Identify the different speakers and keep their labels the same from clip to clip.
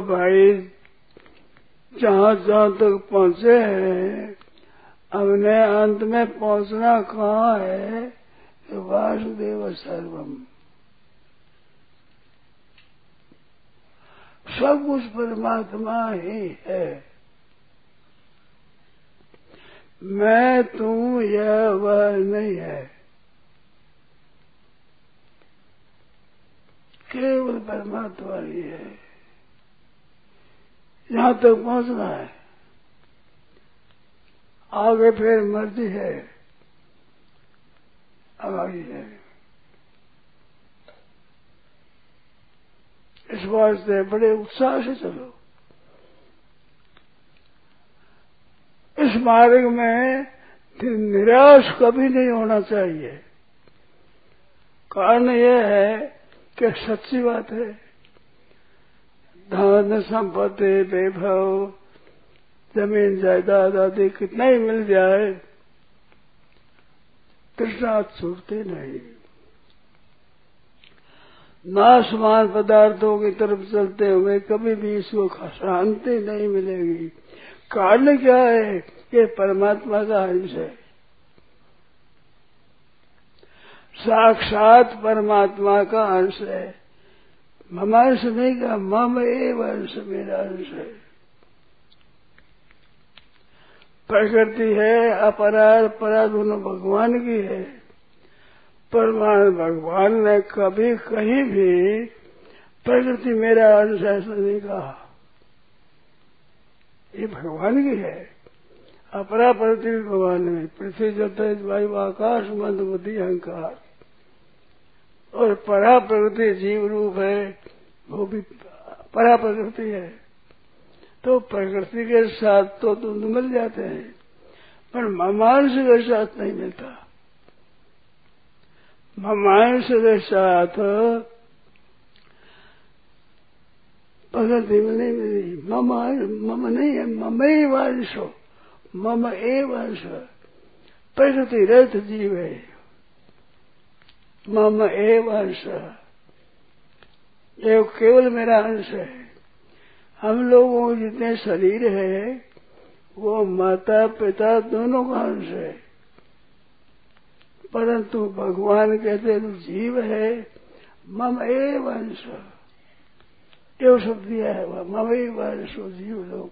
Speaker 1: भाई, जहाँ जहाँ तक पहुँचे हैं हमने अंत में पहुँचना कहाँ है? तो वासुदेव सर्वम। सब कुछ परमात्मा ही है। मैं, तू, यह, वह नहीं है। केवल परमात्मा ही है। यहाँ तक पहुँचना है। आगे फिर मर्ज़ी है। आगे है इस वास्ते बड़े उत्साह से चलो। इस मार्ग में निराश कभी नहीं होना चाहिए। कारण यह है कि सच्ची बात है। धन संपत्ति वैभव, ज़मीन, जायदाद आदि कितना ही मिल जाए तृष्णा छूटते नहीं। नाशमान पदार्थों की तरफ़ चलते हुए कभी भी इसको शांति नहीं मिलेगी। कारण क्या है? ये परमात्मा का अंश है। साक्षात परमात्मा का अंश है। मम अंश नहीं का मम एव अंश मेरा अंश है। प्रकृति है अपराध परा दोनों भगवान की है। परमान भगवान ने कभी कहीं भी प्रकृति मेरा अंश ऐसा नहीं कहा। ये भगवान की है। अपरा प्रकृति भगवान में, पृथ्वी जतेज वायु आकाश मंदबुद्धि अहंकार। और परा प्रकृति जीव रूप है। वो भी परा प्रकृति है। तो प्रकृति के साथ तो तुम मिल जाते हैं, पर ममांस के साथ नहीं मिलता। ममांस के साथ प्रकृति में नहीं मिली। मम मम नहीं है मम ही वंश मम ए वंश प्रकृति रथ जीव है। मम ए वंश ये केवल मेरा अंश है। हम लोगों के जितने शरीर है, वो माता, पिता दोनों का अंश है। परंतु भगवान कहते तो जीव है, मम ए वंश एव शब्द दिया है, वह मम ए वंश जीव लोग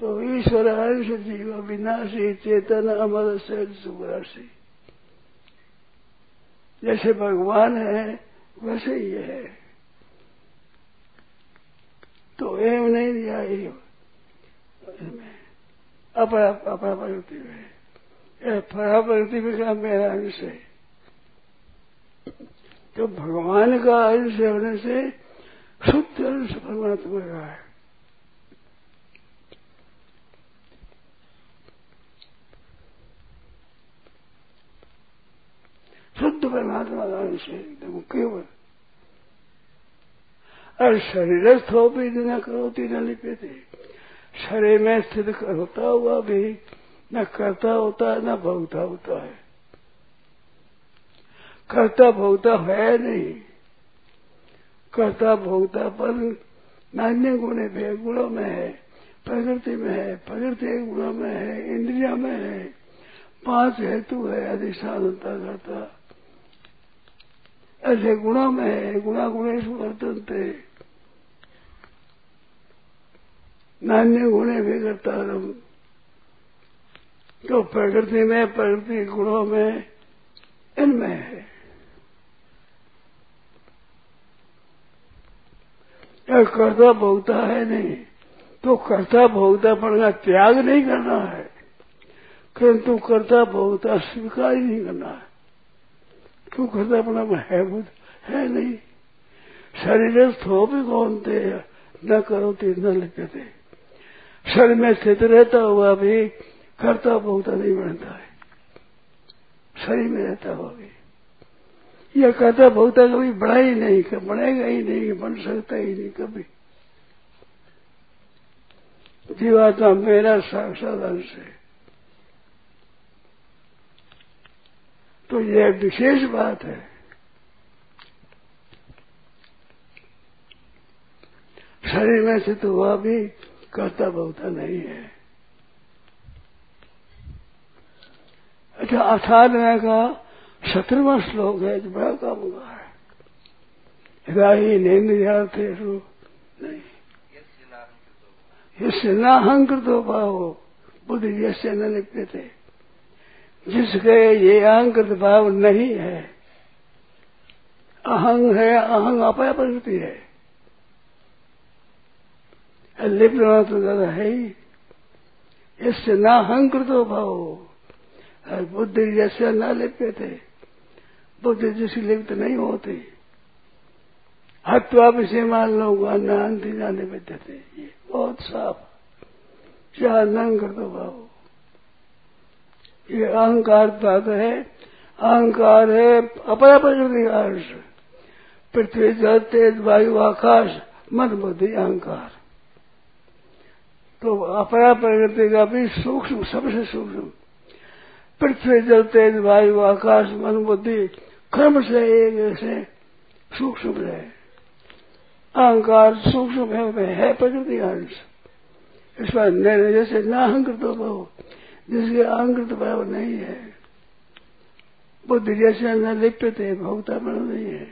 Speaker 1: तो ईश्वर अंश जीव, विनाशी, चेतन, अमर से सुराशि जैसे भगवान है वैसे ही है। तो एम नहीं दिया एव अपरा अपरा प्रगति में। पराप्रकृति में क्या मेरा अंश है। तो भगवान का अंश होने से शुद्ध अंश परमात्मा का है। शुद्ध परमात्मा का अंश है, एकदम केवल। और शरीर स्थो भी न करोती न लिपे शरीर में स्थित होता हुआ भी न करता होता है न भोगता होता है। करता भोगता है नहीं। करता भोगता पर नान्य गुण में गुणों में है, प्रकृति में है, प्रकृति गुणों में है, इंद्रिया में है। पाँच हेतु है अधिष्ठानता करता ऐसे गुणों में है, गुणा गुणेश वर्तनते। नान्य गुणे भी करता रम तो प्रकृति में, प्रकृति गुणों में, इनमें है। कर्ता भोगता है नहीं तो कर्ता भोगतापन का त्याग नहीं करना है। किंतु कर्ता भोगता स्वीकार ही नहीं करना है। क्यों कर्ता अपना है बुद्ध है नहीं। शरीर थो भी कौन थे न करो ती न लिखते शरीर में स्थित रहता हुआ भी करता भोगता नहीं बनता है। शरीर में रहता हुआ भी। यह करता भोगता कभी बड़ा ही नहीं बनेगा ही नहीं बन सकता ही नहीं, कभी। जीवात्मा मेरा साक्षात अंश है। तो यह विशेष बात है। शरीर में से तो वह भी करता बहुता नहीं है। अच्छा अठारहवें का सत्रहवा श्लोक है, जो बड़ा काम का है। राही नेन्द्रिया थे नहीं यसे नाहंकृतो भाव। बुद्धि यसे न लिखते थे जिसके ये अहंकृत भाव नहीं है। अहंग है अहंग अपाय प्रकृति है। लिप्त तो ज़्यादा है ही। इससे ना हो भाव और बुद्धि जैसे न लिपते थे। बुद्धि जिसकी लिप्त नहीं होती। हत्वा से मान लो अन्ना अंति जाने में थे। ये बहुत साफ़ क्या न कर दो भाव। ये अहंकार बात है। अहंकार है अपरा प्रकृति पृथ्वी, जल, तेज, वायु, आकाश मन बुद्धि, अहंकार। तो अपरा प्रकृति का भी सूक्ष्म, सबसे सूक्ष्म। पृथ्वी, जल, तेज, वायु, आकाश मन बुद्धि, क्रम से एक से सूक्ष्म है। अहंकार सूक्ष्म है है प्रकृति अंश। इस पर जैसे न अहंकृत भाव जिसके अहंकृत भाव नहीं है। बुद्धि जैसे न लिप्यते भोक्ता बन नहीं है।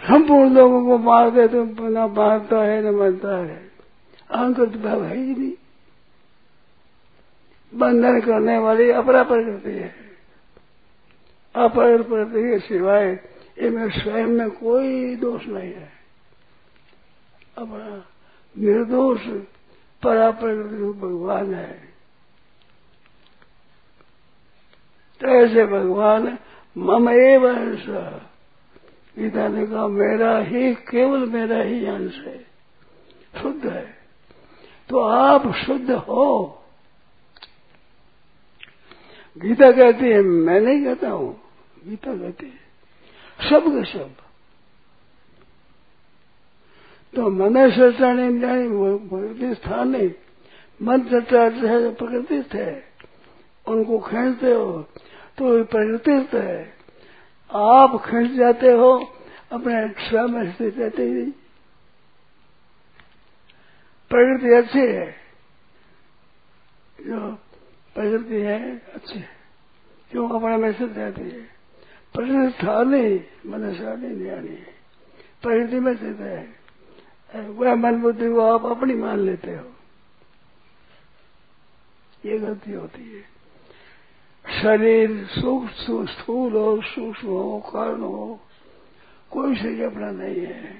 Speaker 1: संपूर्ण लोगों को मार दे तो न मारता है, न मरता है। अहंकृत भाव है ही नहीं। बंधन करने वाली अपरा प्रकृति है। अपर प्रकृति के सिवाय इनमें स्वयं में कोई दोष नहीं है। अपना निर्दोष परा प्रकृति भगवान है। तो ऐसे भगवान, मम एव अंश गीता ने कहा मेरा ही, केवल मेरा ही अंश है। शुद्ध है। तो आप शुद्ध हो। गीता कहती है, मैं नहीं कहता हूँ। गीता कहती है सब के सब तो मन चर्चा नहीं जानी वो प्रकृति स्थान नहीं। मन चर्चा है प्रकृति है। उनको खींचते हो तो प्रकृति है। आप खींच जाते हो, अपने स्वयं स्थित रहते ही। प्रकृति अच्छी है। जो प्रकृति है, अच्छी है। क्यों? अपने में स्थित रहती है। प्रतिष्ठानी मनसानी ज्ञानी प्रकृति में स्थित है। वह मन बुद्धि को आप अपनी मान लेते हो। ये गलती होती है। शरीर सूक्ष्म स्थूल हो, सूक्ष्म हो, कारण हो, कोई शरीर अपना नहीं है।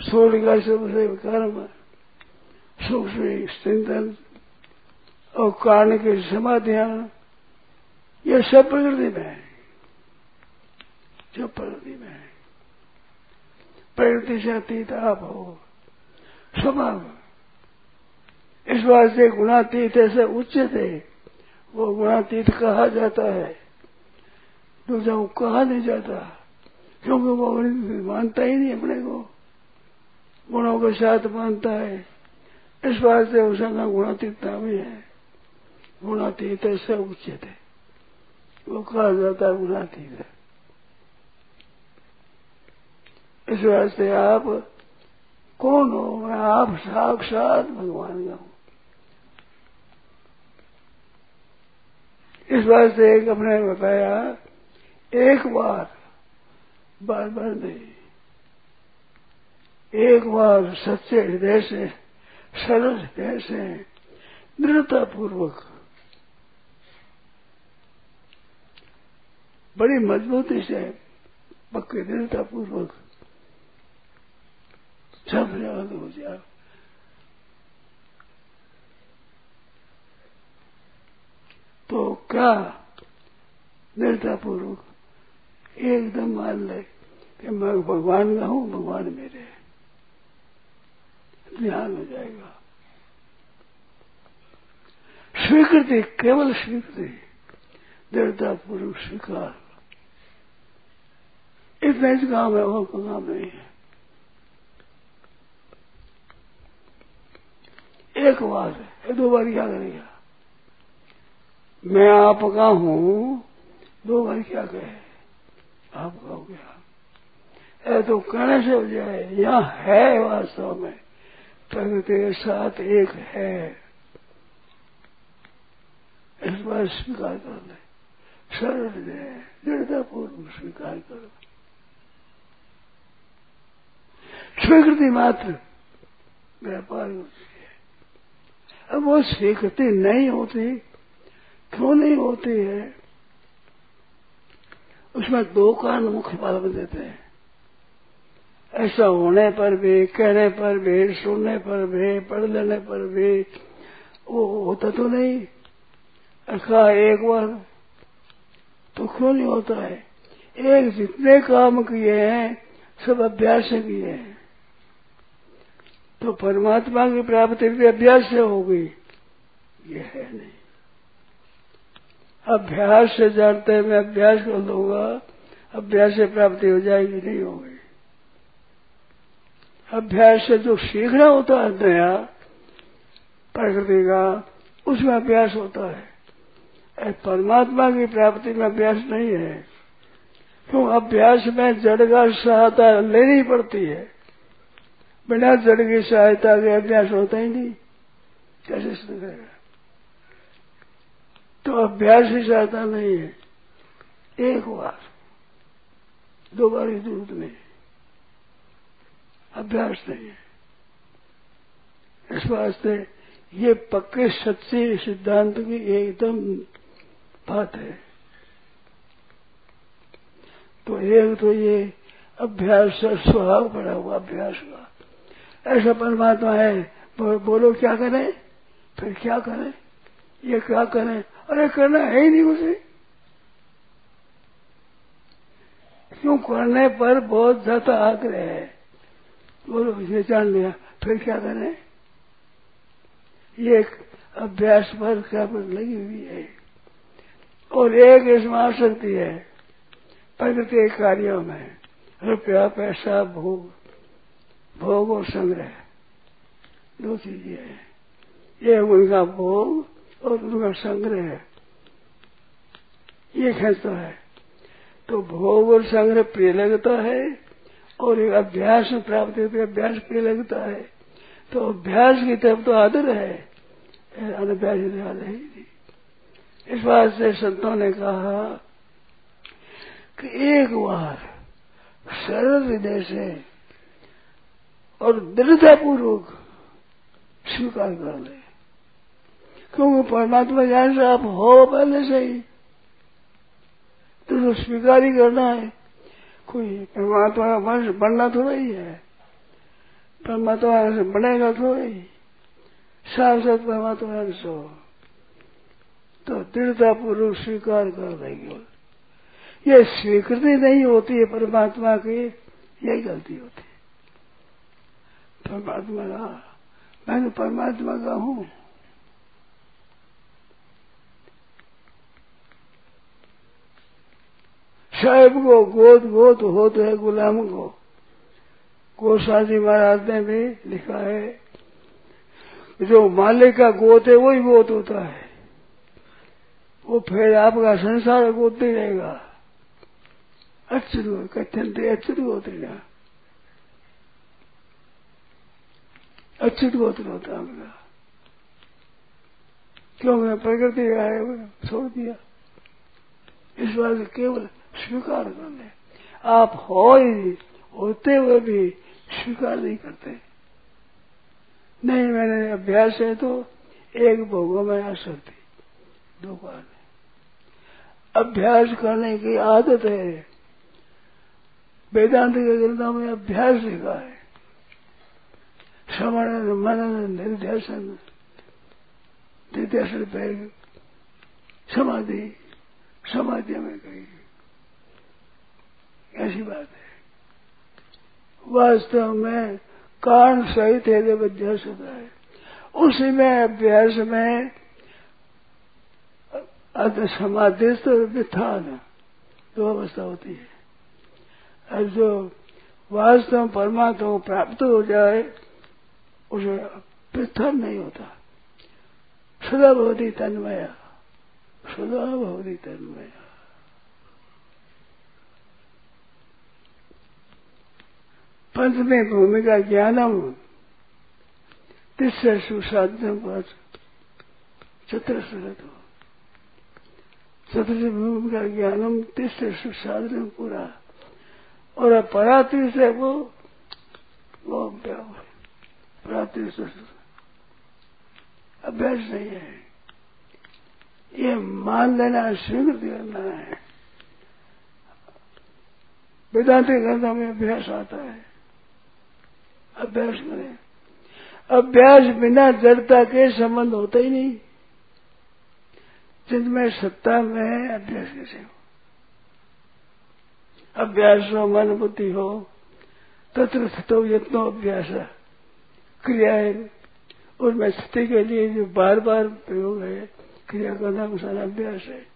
Speaker 1: सूर्य का सबसे कर्म, सूक्ष्म चिंतन और कारण के समाधियाँ, ये सब प्रकृति में है। जो प्रकृति में है। प्रकृति से अतीत आप हो स्वभाव इस से गुणातीत ऐसे उच्च थे वो गुणातीत कहा जाता है। दूसरा वो कहा नहीं जाता। क्योंकि वो मानता ही नहीं अपने को। गुणों के साथ मानता है। इस बात से उसका गुणातीतता भी है गुणातीत ऐसे उचित है। वो कहा जाता है गुणातीत है। इस वास्ते आप कौन हो? मैं आप साक्षात भगवान का हूँ। इस वास्ते एक अपने बताया, एक बार बार बार नहीं, एक बार सच्चे हृदय से, सरल हृदय से दृढ़ता पूर्वक बड़ी मजबूती से, पक्के दृढ़ता पूर्वक सब याद हो जाओ। तो क्या दृढ़तापूर्वक एकदम मान ले कि मैं भगवान का हूँ, भगवान मेरे ध्यान हो जाएगा। स्वीकृति, केवल स्वीकृति दृढ़तापूर्वक स्वीकार। इतना इस काम है, और कोई काम नहीं है। एक बार है दो बार क्या करेगा मैं आपका हूँ। दो बार क्या कहे? आपका हो गया ऐ तो कहने से हो। जाए यहाँ है वास्तव में। प्रकृति साथ एक है। इस बार स्वीकार कर ले। सरल दृढ़ता पूर्व स्वीकार कर स्वीकृति मात्र व्यापार होती है। अब वो स्वीकृति नहीं होती क्यों नहीं होती है। उसमें दो कारण मुख्य पालन देते हैं। ऐसा होने पर भी, कहने पर भी, सुनने पर भी, पढ़ लेने पर भी, वो होता तो नहीं। अखा एक बार तो क्यों नहीं होता है। एक जितने काम किए हैं, सब अभ्यास से किए हैं। तो परमात्मा की प्राप्ति भी अभ्यास से हो गई ये है नहीं। अभ्यास से जानते हैं, मैं अभ्यास कर दूँगा अभ्यास से प्राप्ति हो जाएगी, नहीं होगी अभ्यास से जो सीखना होता है नया, प्रकृति का, उसमें अभ्यास होता है। परमात्मा की प्राप्ति में अभ्यास नहीं है। क्यों? अभ्यास में जड़ का सहायता लेनी पड़ती है। बिना जड़ की सहायता के अभ्यास होता ही नहीं। कैसे करेगा तो अभ्यास ही सहायता नहीं है, एक बार दो बार ही ज़रूरत नहीं अभ्यास नहीं है। इस वास्ते ये पक्के सच्चे सिद्धांत की एकदम बात है। तो एक तो ये अभ्यास स्वभाव पड़ा हुआ अभ्यास का। ऐसा परमात्मा है, बोलो क्या करें? फिर क्या करें? ये क्या करें? अरे करना है ही नहीं उसे। क्यों करने पर बहुत ज़्यादा आग्रह है? बोलो, इसे जान लिया। फिर क्या करें? ये अभ्यास पर क्या लगी हुई है? और एक इसमें शक्ति है। प्रगति कार्यों में रुपया, पैसा, भोग भोग और संग्रह। दो चीज़ें हैं। ये उनका भोग और उनका संग्रह ये खेलता है तो भोग और संग्रह प्रिय लगता है और एक अभ्यास में प्राप्त होते अभ्यास प्रिय लगता है। तो अभ्यास की तरफ़ तो आदर है, अनभ्यास आदर इस बात से संतों ने कहा कि एक बार सरल हृदय से और दृढ़तापूर्वक स्वीकार कर ले। क्योंकि परमात्मा ज्ञान से आप हो, पहले से ही। तो स्वीकार ही करना है। कोई परमात्मा का वंश बनना थोड़ा ही है। परमात्मा से बनेगा थोड़ा ही साक्षात परमात्मा अंश हो। तो दृढ़ता पूर्वक स्वीकार कर देंगे ये स्वीकृति नहीं होती है परमात्मा की, यही गलती होती है। परमात्मा का, मैं तो परमात्मा का हूँ। साहेब को, गोद गोद होते है गुलाम को। गोसाजी महाराज ने भी लिखा है। जो मालिक का गोद है, वही गोद होता है। वो फिर आपका संसार गोद नहीं रहेगा। अच्युत कथन थे अच्युत गोत्र अच्युत गोत्र होता आपका। क्यों? मैं प्रकृति का छोड़ दिया। इस बात केवल स्वीकार कर ले आप हो ही होते हुए भी स्वीकार नहीं करते। नहीं, मैंने अभ्यास है तो एक भोगों में आ सकती दो बार। अभ्यास करने की आदत है। वेदांत के ग्रंथों में अभ्यास लिखा है। श्रवण, मनन, निर्देशन निर्देशन पे समाधि समाधि में कही। ऐसी बात है। वास्तव में कारण सहित है जब अभ्यास होता है। उसी में अभ्यास में समाधि तो विथान दो अवस्था होती है। अब जो वास्तव परमात्मा को प्राप्त हो जाए, उसे पृथन नहीं होता। सदा भवती तन्मया। सदा भवती तन्मया। पंचमी भूमिका ज्ञानम तीसरे सुसाधन पर चतुर्थ चतुर्थ भूमिका ज्ञानम तीसरे सुसाधन पूरा। और परात्री से वो वो परात्री से अभ्यास नहीं है। ये मान लेना स्वीकृति करना है। वेदांति ग्रंथों में अभ्यास आता है। अभ्यास करें। अभ्यास बिना जड़ता के संबंध होता ही नहीं। जिनमें सत्ता में है, अभ्यास कैसे हो? अभ्यास हो, मन बुद्धि हो, तत्र स्थितो यत्नो अभ्यास। क्रिया है उसमें स्थिति के लिए जो बार बार प्रयोग है, क्रिया का नाम सारा अभ्यास है।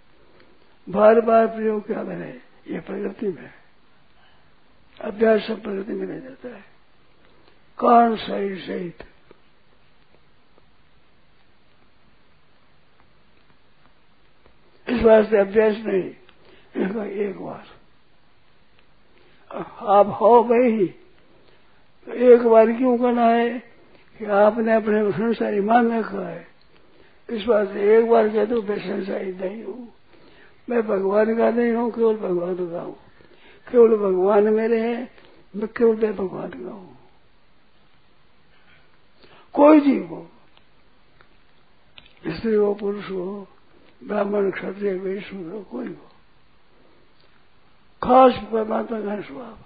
Speaker 1: बार बार प्रयोग क्या करें ये प्रगति में। अभ्यास सब प्रगति में नहीं जाता है। कौन सही सहित इस वास्ते अभ्यास नहीं एक बार। आप हो गए ही तो एक बार क्यों करना है कि आपने अपने संसारी मान रखा है? इस बात से एक बार कह दो मैं संसारी नहीं हूँ। मैं भगवान का नहीं हूँ, केवल भगवान का हूँ। केवल भगवान मेरे हैं, मैं केवल मैं भगवान का हूँ। कोई जीव हो स्त्री हो पुरुष हो, ब्राह्मण क्षत्रिय वैश्व हो, कोई हो। खास परमात्मा का स्वभाव।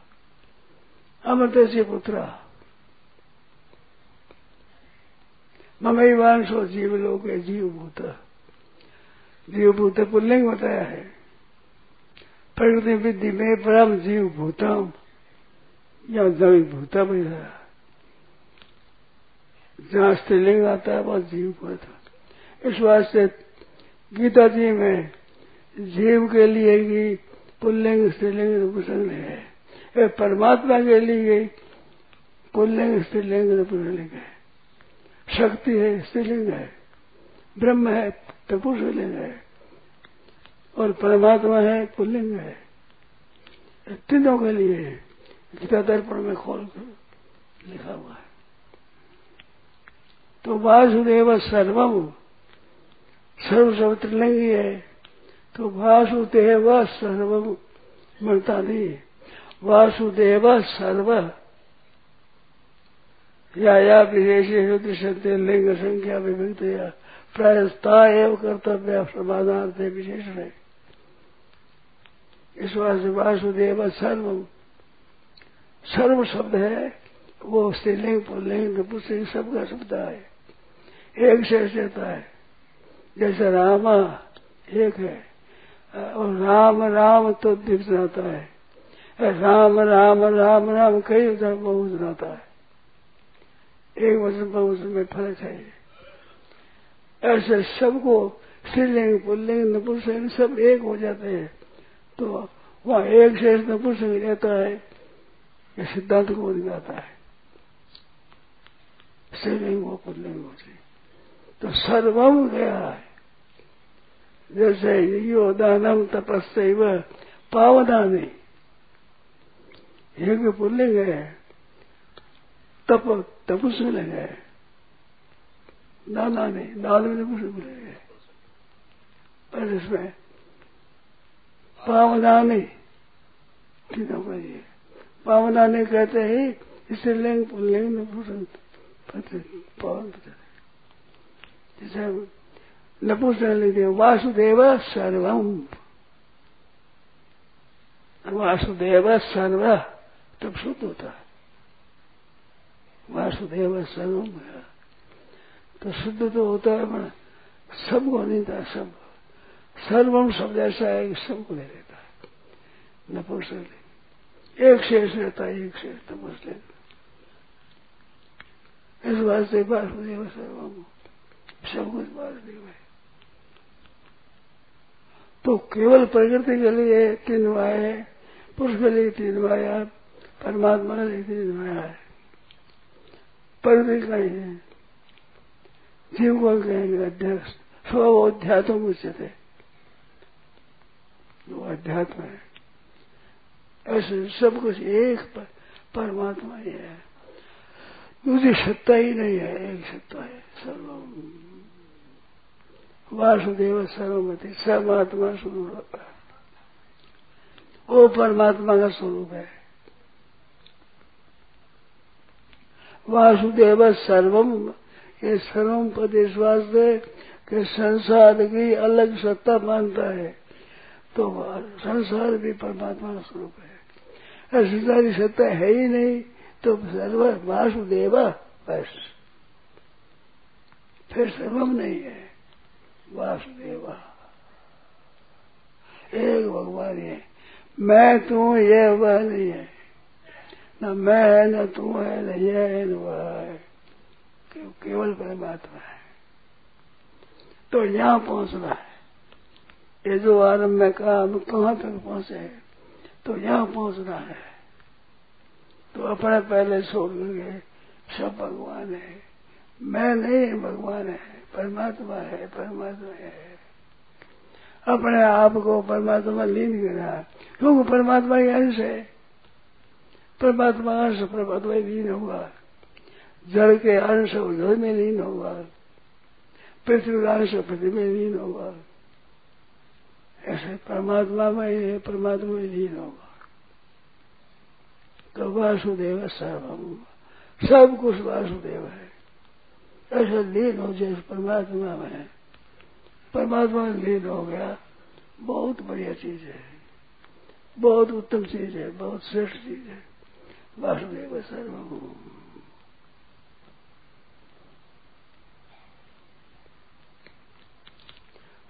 Speaker 1: अमृत से पुत्र। पुत्रा ममैवांशो जीव लोग जीवभूत। जीवभूत पुल्लिंग बताया है। प्रकृति विधि में परम जीव भूतम या जवी भूता है। जहाँ स्त्रीलिंग आता है वहाँ जीव भूत इस वास्ते गीता जी में जीव के लिए ही पुल्लिंग स्त्रीलिंग नपुसंग है। परमात्मा के लिए पुल्लिंग स्त्रीलिंग नपुसलिंग है। शक्ति है, स्त्रीलिंग है। ब्रह्म है तो पुरुषलिंग है। और परमात्मा है, पुल्लिंग है। तीनों के लिए गीता दर्पण में खोल कर लिखा हुआ है। तो वासुदेव सर्वम। सर्व सब त्रिलिंगी है। तो वासुदेव सर्वम मरता नहीं है। वासुदेव सर्व। या या विशेष लिंग संख्या विभक्त या प्रायस्ता एवं कर्तव्य समाधान विशेष है। इस वासुदेव सर्व सर्व शब्द है। वो स्त्रीलिंग पुलिंग नपुस्लिंग सबका शब्द है। एक शेष रहता है, जैसे रामा एक है, और राम राम तो दिख जाता है। राम राम राम राम कई उधर बहुत रहता है। एक वचन बहुवचन में फ़र्क है। ऐसे सबको स्त्रीलिंग पुल्लिंग नपुंसलिंग सब एक हो जाते हैं। तो वहाँ एक शेष नपुंसलिंग रहता है सिद्धांत को दिखाता है। स्त्रीलिंग हो पुल्लिंग हो तो सर्वम गया है। जैसे यो दानम तपस्व पावदानी एक पुल्लिंग है। तप तपुष में लगे दाना नहीं दाल में तपुष में लगे पर इसमें पावदानी का ये पावदानी कहते ही, इसे लिंग पुल्लिंग पवन जैसे नपुंसक वासुदेव सर्वम वासुदेव सर्व, तब शुद्ध होता है। वासुदेव सर्वम तो शुद्ध तो होता है मैं सबको नहीं था, सब सर्वम शब्द ऐसा है कि सबको ले लेता है। नपुंसक एक शेष रहता है, एक शेष तपस इस वास्ते वासुदेव सर्वम सब कुछ वासुदेव है। तो केवल प्रकृति के लिए तीन माया पुरुष के लिए तीन माया परमात्मा के लिए तीन माया है। प्रकृति का ही है। जीव को कहेंगे अध्यक्ष स्व अध्यात्म उचित है। वो अध्यात्म है, ऐसे सब कुछ एक परमात्मा ही है। दूसरी सत्ता ही नहीं है, एक सत्ता है सर्वम वासुदेव सर्वमति, सर्वात्मा स्वरूप वो परमात्मा का स्वरूप है। वासुदेव सर्वम, ये सर्वम प्रदेश वास्ते के संसार की अलग सत्ता मानता है। तो संसार भी परमात्मा का स्वरूप है। संसारी सत्ता है ही नहीं तो सर्व वासुदेव, बस। फिर सर्वम नहीं है। वासुदेव। एक भगवान है मैं तू ये वह नहीं है। न मैं है, न तू है, न ये है, न वह है। केवल परमात्मा है। तो यहाँ पहुँचना है। ये जो आरंभ में कहा, हम कहाँ तक पहुँचे तो यहाँ पहुँचना है। तो अपने पहले छोड़ गए सब भगवान है। मैं नहीं, भगवान है। परमात्मा है परमात्मा है। अपने आप को परमात्मा लीन करा, क्योंकि परमात्मा ही अंश है। परमात्मा अंश परमात्मा लीन होगा। जड़ के अंश जड़ में लीन होगा। पृथ्वी का अंश पृथ्वी में लीन होगा। ऐसे परमात्मा में ही, परमात्मा में लीन होगा। तो वासुदेव सर्वम। सब कुछ वासुदेव है। ऐसा लीन हो जैसे परमात्मा में। परमात्मा में लीन हो गया। बहुत बढ़िया चीज़ है। बहुत उत्तम चीज़ है। बहुत श्रेष्ठ चीज़ है। वासुदेव सर्वम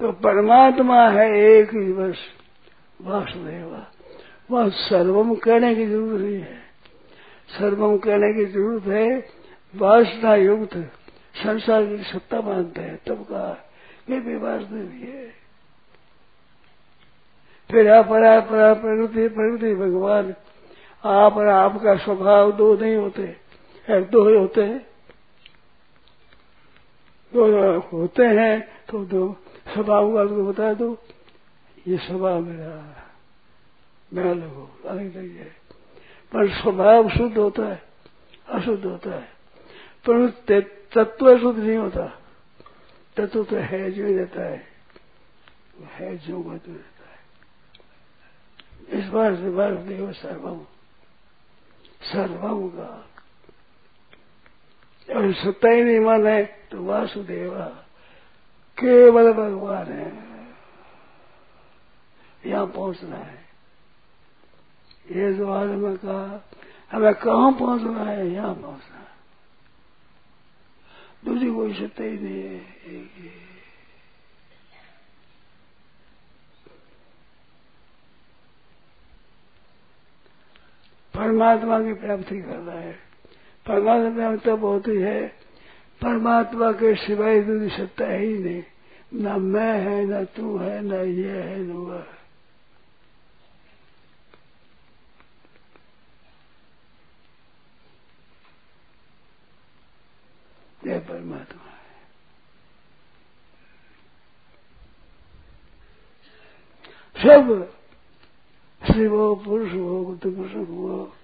Speaker 1: तो परमात्मा है एक ही बस, वासुदेव। वह सर्वम कहने की ज़रूरत नहीं है। सर्वम कहने की ज़रूरत है वासना युक्त संसार की सत्ता मानते हैं, तब का ये भी नहीं है। फिर अपरा परा प्रकृति प्रकृति भगवान। आप और आपका स्वभाव दो नहीं होते, एक दो ही होते हैं। दो होते हैं तो दो स्वभाव का तो बता दो, ये स्वभाव मेरा मैं लोगों अलग नहीं है। पर स्वभाव शुद्ध होता है, अशुद्ध होता है। पर तत्व शुद्ध नहीं होता। तत्व तो है जो ही रहता है। है जो तो रहता है। इस बार से बार वासुदेव सर्वम। सर्वम का। और सत्ता ही नहीं माने तो वासुदेवा। केवल भगवान है। यहाँ पहुँचना है। ये जो आज में कहा हमें कहा पहुँचना है? यहाँ पहुँचना है। दूसरी कोई सत्ता ही नहीं है। एक ही परमात्मा की प्राप्ति करना है। परमात्मा प्राप्ति तब होती है परमात्मा के सिवाय दूसरी सत्ता है ही नहीं। ना मैं है, ना तू है, ना ये है, न वह है। परमात्मा है। सब स्त्री हो, पुरुष हो पुरुष हो,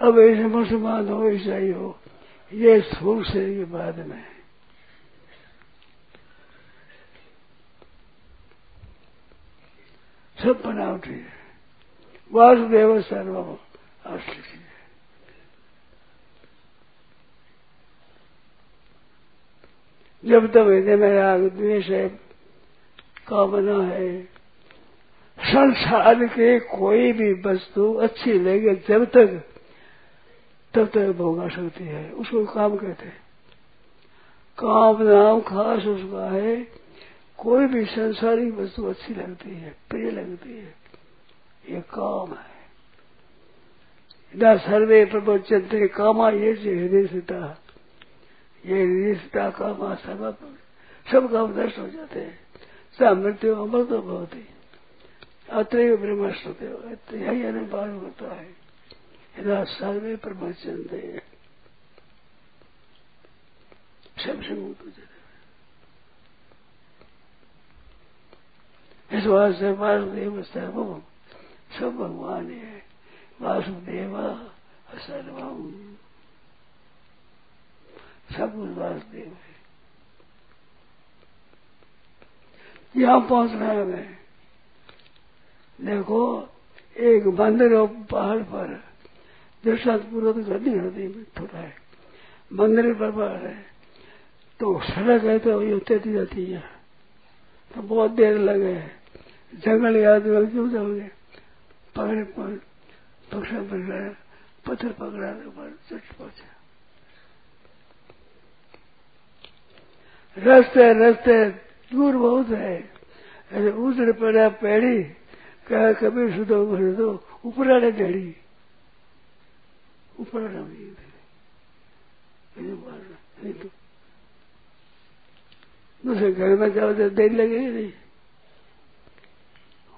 Speaker 1: अब ऐसे मुसलमान हो, ईसाई हो, ये स्थूल शरीर के बाद में सब बनावटी है। वासुदेव सर्वम असली जब तक हृदय में राग, द्वेष है, कामना है, संसार के कोई भी वस्तु अच्छी लगे जब तक, तब तक भोगा सकती है। उसको काम कहते हैं। काम नाम खास उसका है, कोई भी संसारिक वस्तु अच्छी लगती है, प्रिय लगती है, ये काम है। न सर्वे प्रपंचते कामा ये हृदय सीता ये रिश्ता कामा सब सब काम नष्ट हो जाते हैं। सब मृत्यु अमर तो बहुत ही। अतएव ब्रह्मस्वते यही अनुपात होता है। यदा सर्वे प्रवचन दे सबसे मुक्त हो जाते इस वास्ते वासुदेव सर्वम सब भगवान है। वासुदेव सर्वम। सब कुछ वासुदेव है यहाँ पहुँचना है। हमें देखो, एक मंदिर हो पहाड़ पर पूर्वक गर्दी हृदय में थोड़ा है मंदिर पर पहाड़ है तो सड़क है तो ये तेज़ी जाती है। तो बहुत देर लगे जंगल याद में क्यों जाओगे पकड़े पर पकड़ा पकड़ा, पत्थर पकड़ा तो चट पहुँचा रस्ते रस्ते, दूर बहुत है। ऐसे उजड़ पड़ा पेड़ी, कहा, कबीर सुधो सुधो, ऊपर आड़े ढेड़ी ऊपर आड़ा नहीं तो। दूसरे घर में जाओ तो देर लगेगी नहीं।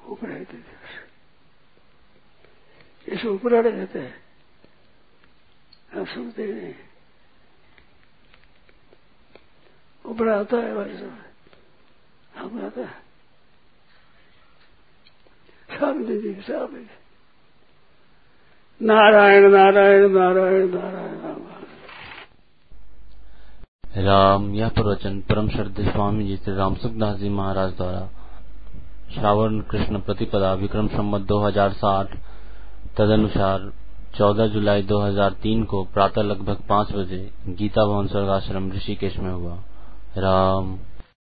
Speaker 1: ऊपर आए इसे ऊपर आड़े रहते हैं, आप सुनते नहीं। ऊपर आता है हमारे समय हम आता है। शांति जी शांति नारायण नारायण नारायण नारायण,
Speaker 2: राम यह प्रवचन परम श्रद्धे स्वामी जी श्री राम सुखदास जी महाराज द्वारा श्रावण कृष्ण प्रतिपदा विक्रम संवत 2060 तदनुसार 14 जुलाई 2003 को प्रातः लगभग पाँच बजे गीता भवन स्वर्गाश्रम ऋषिकेश में हुआ। राम।